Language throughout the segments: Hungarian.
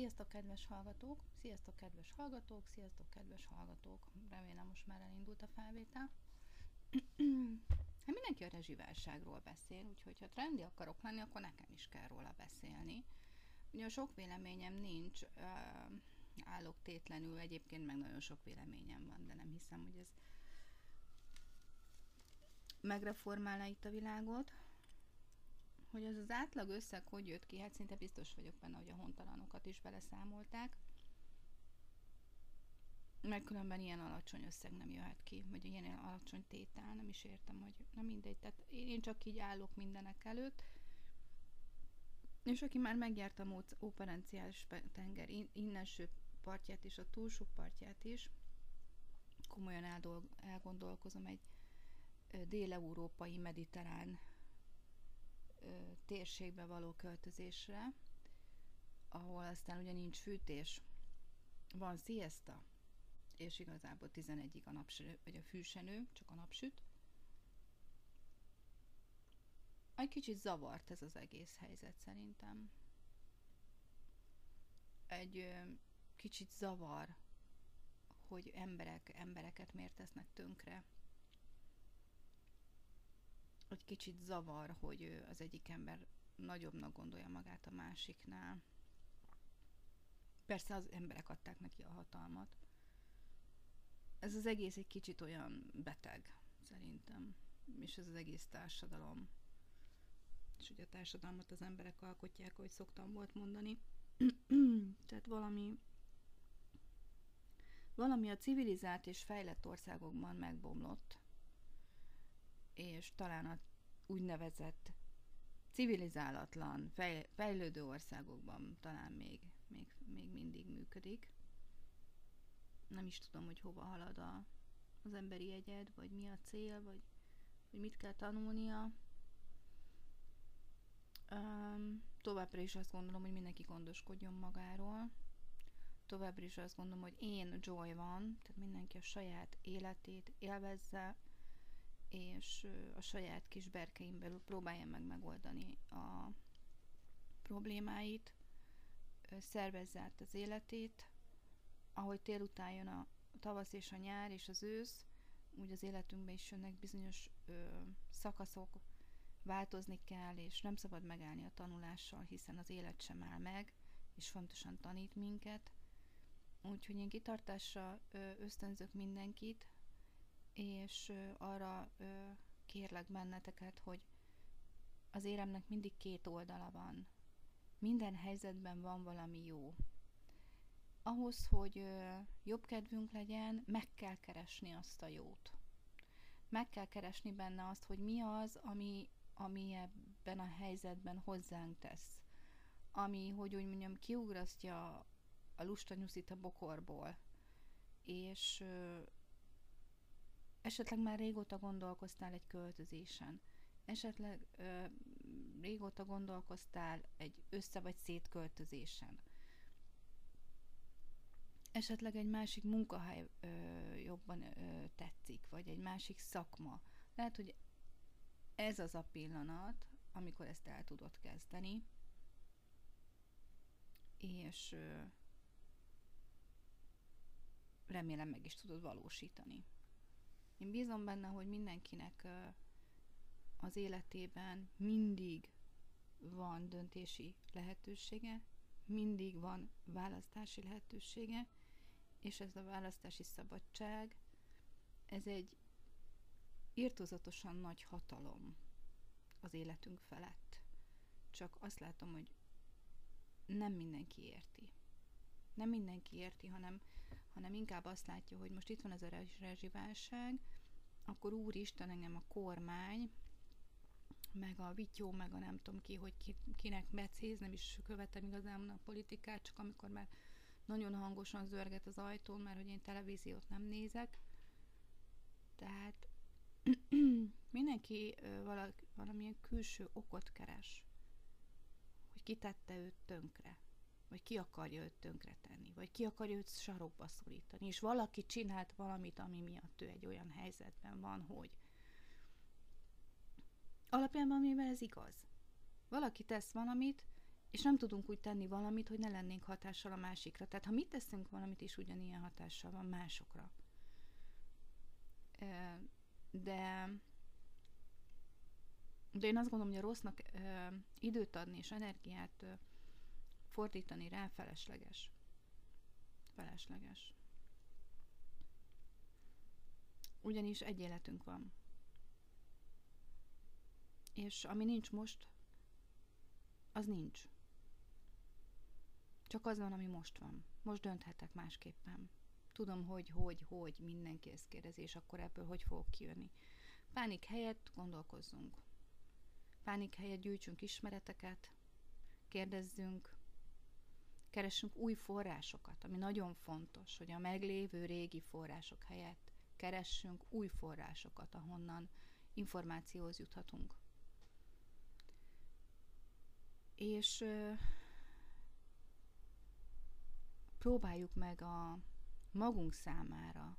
Sziasztok, kedves hallgatók! Sziasztok, kedves hallgatók! Sziasztok, kedves hallgatók! Remélem most már elindult a felvétel. hát mindenki a rezsiválságról beszél, úgyhogy ha trendi akarok lenni, akkor nekem is kell róla beszélni. Ugye sok véleményem nincs, állok tétlenül, egyébként meg nagyon sok véleményem van, de nem hiszem, hogy ez megreformálna itt a világot. Hogy az az átlag összeg hogy jött ki, hát szinte biztos vagyok benne, hogy a hontalanokat is beleszámolták. Mert különben ilyen alacsony összeg nem jöhet ki, vagy ilyen alacsony tétel, nem is értem, hogy na mindegy, tehát én csak így állok mindenek előtt. És aki már megjárta a operenciális tenger innenső partját és a túlsó partját is, komolyan elgondolkozom egy déleurópai mediterrán térségbe való költözésre, ahol aztán ugye nincs fűtés, van siesta, és igazából 11-ig a napső, vagy a fűsenő, csak a napsüt. Egy kicsit zavart ez az egész helyzet szerintem. Egy ö, kicsit zavar, hogy emberek embereket miért tesznek tönkre hogy kicsit zavar, hogy az egyik ember nagyobbnak gondolja magát a másiknál. Persze az emberek adták neki a hatalmat. Ez az egész egy kicsit olyan beteg, szerintem. És ez az egész társadalom. És ugye a társadalmat az emberek alkotják, ahogy szoktam volt mondani. Tehát valami valami a civilizált és fejlett országokban megbomlott, és talán a úgynevezett civilizálatlan, fej, fejlődő országokban talán még, még, még mindig működik. Nem is tudom, hogy hova halad a, az emberi egyed, vagy mi a cél, vagy hogy mit kell tanulnia. Um, továbbra is azt gondolom, hogy mindenki gondoskodjon magáról. Továbbra is azt gondolom, hogy én Joy van, tehát mindenki a saját életét élvezze, és a saját kis berkeim belül próbálja meg megoldani a problémáit, szervezze át az életét, ahogy tél után jön a tavasz és a nyár és az ősz, úgy az életünkben is jönnek bizonyos ö, szakaszok, változni kell, és nem szabad megállni a tanulással, hiszen az élet sem áll meg, és fontosan tanít minket. Úgyhogy én kitartásra ösztönzök mindenkit, és arra kérlek benneteket, hogy az éremnek mindig két oldala van. Minden helyzetben van valami jó. Ahhoz, hogy jobb kedvünk legyen, meg kell keresni azt a jót. Meg kell keresni benne azt, hogy mi az, ami, ami ebben a helyzetben hozzánk tesz. Ami, hogy úgy mondjam, kiugrasztja a lusta nyuszit a bokorból, és Esetleg már régóta gondolkoztál egy költözésen. Esetleg ö, régóta gondolkoztál egy össze- vagy szétköltözésen. Esetleg egy másik munkahely ö, jobban ö, tetszik, vagy egy másik szakma. Lehet, hogy ez az a pillanat, amikor ezt el tudod kezdeni, és remélem meg is tudod valósítani. Én bízom benne, hogy mindenkinek az életében mindig van döntési lehetősége, mindig van választási lehetősége, és ez a választási szabadság, ez egy írtozatosan nagy hatalom az életünk felett. Csak azt látom, hogy nem mindenki érti. Nem mindenki érti, hanem hanem inkább azt látja, hogy most itt van ez a rezsiválság, akkor úristen engem a kormány, meg a vityó, meg a nem tudom ki, hogy ki, kinek becéz, nem is követem igazán a politikát, csak amikor már nagyon hangosan zörget az ajtón, mert hogy én televíziót nem nézek. Tehát mindenki valaki, valamilyen külső okot keres, hogy kitette őt tönkre vagy ki akarja őt tönkretenni, vagy ki akarja őt sarokba szorítani, és valaki csinált valamit, ami miatt ő egy olyan helyzetben van, hogy alapjában mivel ez igaz. Valaki tesz valamit, és nem tudunk úgy tenni valamit, hogy ne lennénk hatással a másikra. Tehát ha mit teszünk valamit, is ugyanilyen hatással van másokra. De de én azt gondolom, hogy a rossznak időt adni és energiát fordítani rá felesleges. Felesleges. Ugyanis egy életünk van. És ami nincs most, az nincs. Csak az van, ami most van. Most dönthetek másképpen. Tudom, hogy, hogy, hogy mindenki ezt kérdezi, és akkor ebből hogy fogok kijönni. Pánik helyett gondolkozzunk. Pánik helyett gyűjtsünk ismereteket, kérdezzünk, keressünk új forrásokat, ami nagyon fontos, hogy a meglévő régi források helyett keressünk új forrásokat, ahonnan információhoz juthatunk. És próbáljuk meg a magunk számára,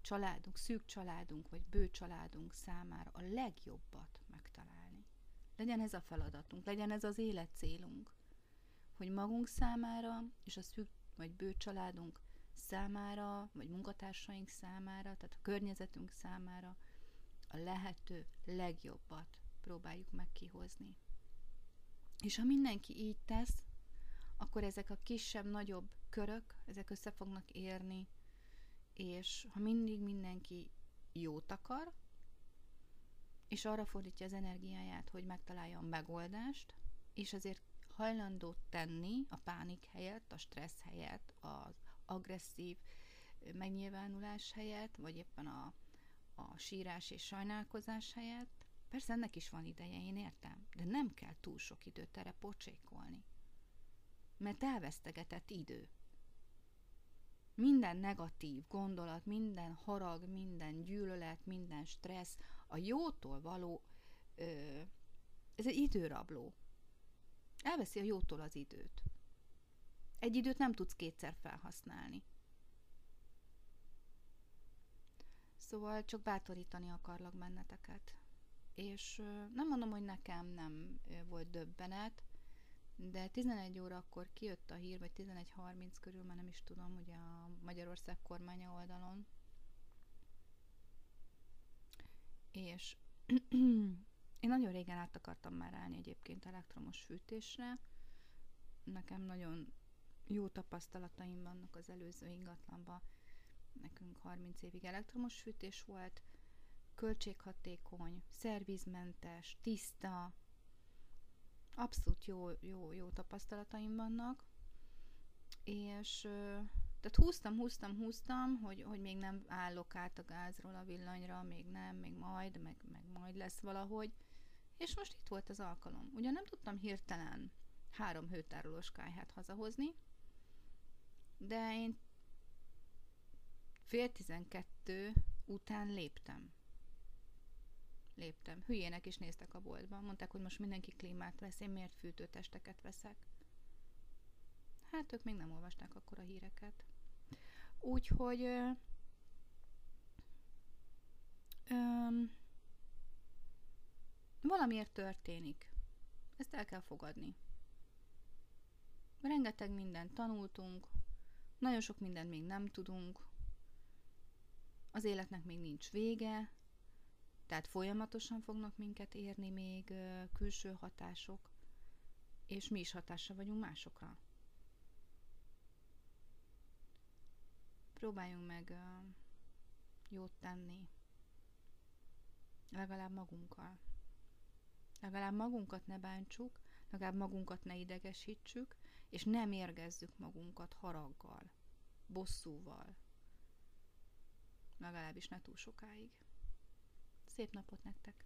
családunk, szűk családunk, vagy bő családunk számára a legjobbat megtalálni. Legyen ez a feladatunk, legyen ez az életcélunk, hogy magunk számára és a szűk vagy bő családunk számára, vagy munkatársaink számára, tehát a környezetünk számára a lehető legjobbat próbáljuk meg kihozni. És ha mindenki így tesz, akkor ezek a kisebb-nagyobb körök, ezek össze fognak érni, és ha mindig mindenki jót akar, és arra fordítja az energiáját, hogy megtalálja a megoldást, és azért hajlandó tenni a pánik helyett, a stressz helyett, az agresszív megnyilvánulás helyett, vagy éppen a, a sírás és sajnálkozás helyett. Persze ennek is van ideje, én értem, de nem kell túl sok időt erre pocsékolni. Mert elvesztegetett idő. Minden negatív gondolat, minden harag, minden gyűlölet, minden stressz, a jótól való, ö, ez egy időrabló. Elveszi a jótól az időt. Egy időt nem tudsz kétszer felhasználni. Szóval csak bátorítani akarlak benneteket. És nem mondom, hogy nekem nem volt döbbenet, de 11 órakor kijött a hír, vagy 11.30 körül, már nem is tudom, ugye a Magyarország kormánya oldalon. És én nagyon régen át akartam már állni egyébként elektromos fűtésre. Nekem nagyon jó tapasztalataim vannak az előző ingatlanban. Nekünk 30 évig elektromos fűtés volt, költséghatékony, szervizmentes, tiszta, abszolút jó, jó, jó tapasztalataim vannak, és tehát húztam, húztam, húztam, hogy, hogy még nem állok át a gázról a villanyra, még nem, még majd, meg, meg majd lesz valahogy, és most itt volt az alkalom. Ugyan nem tudtam hirtelen három hőtárolós kájhát hazahozni, de én fél tizenkettő után léptem. Léptem. Hülyének is néztek a boltban. Mondták, hogy most mindenki klímát vesz, én miért fűtőtesteket veszek. Hát ők még nem olvasták akkor a híreket. Úgyhogy ö, ö, valamiért történik. Ezt el kell fogadni. Rengeteg mindent tanultunk, nagyon sok mindent még nem tudunk, az életnek még nincs vége, tehát folyamatosan fognak minket érni még külső hatások, és mi is hatással vagyunk másokra. Próbáljunk meg jót tenni, legalább magunkkal. Legalább magunkat ne bántsuk, legalább magunkat ne idegesítsük, és nem érgezzük magunkat haraggal, bosszúval. Legalábbis ne túl sokáig. Szép napot nektek!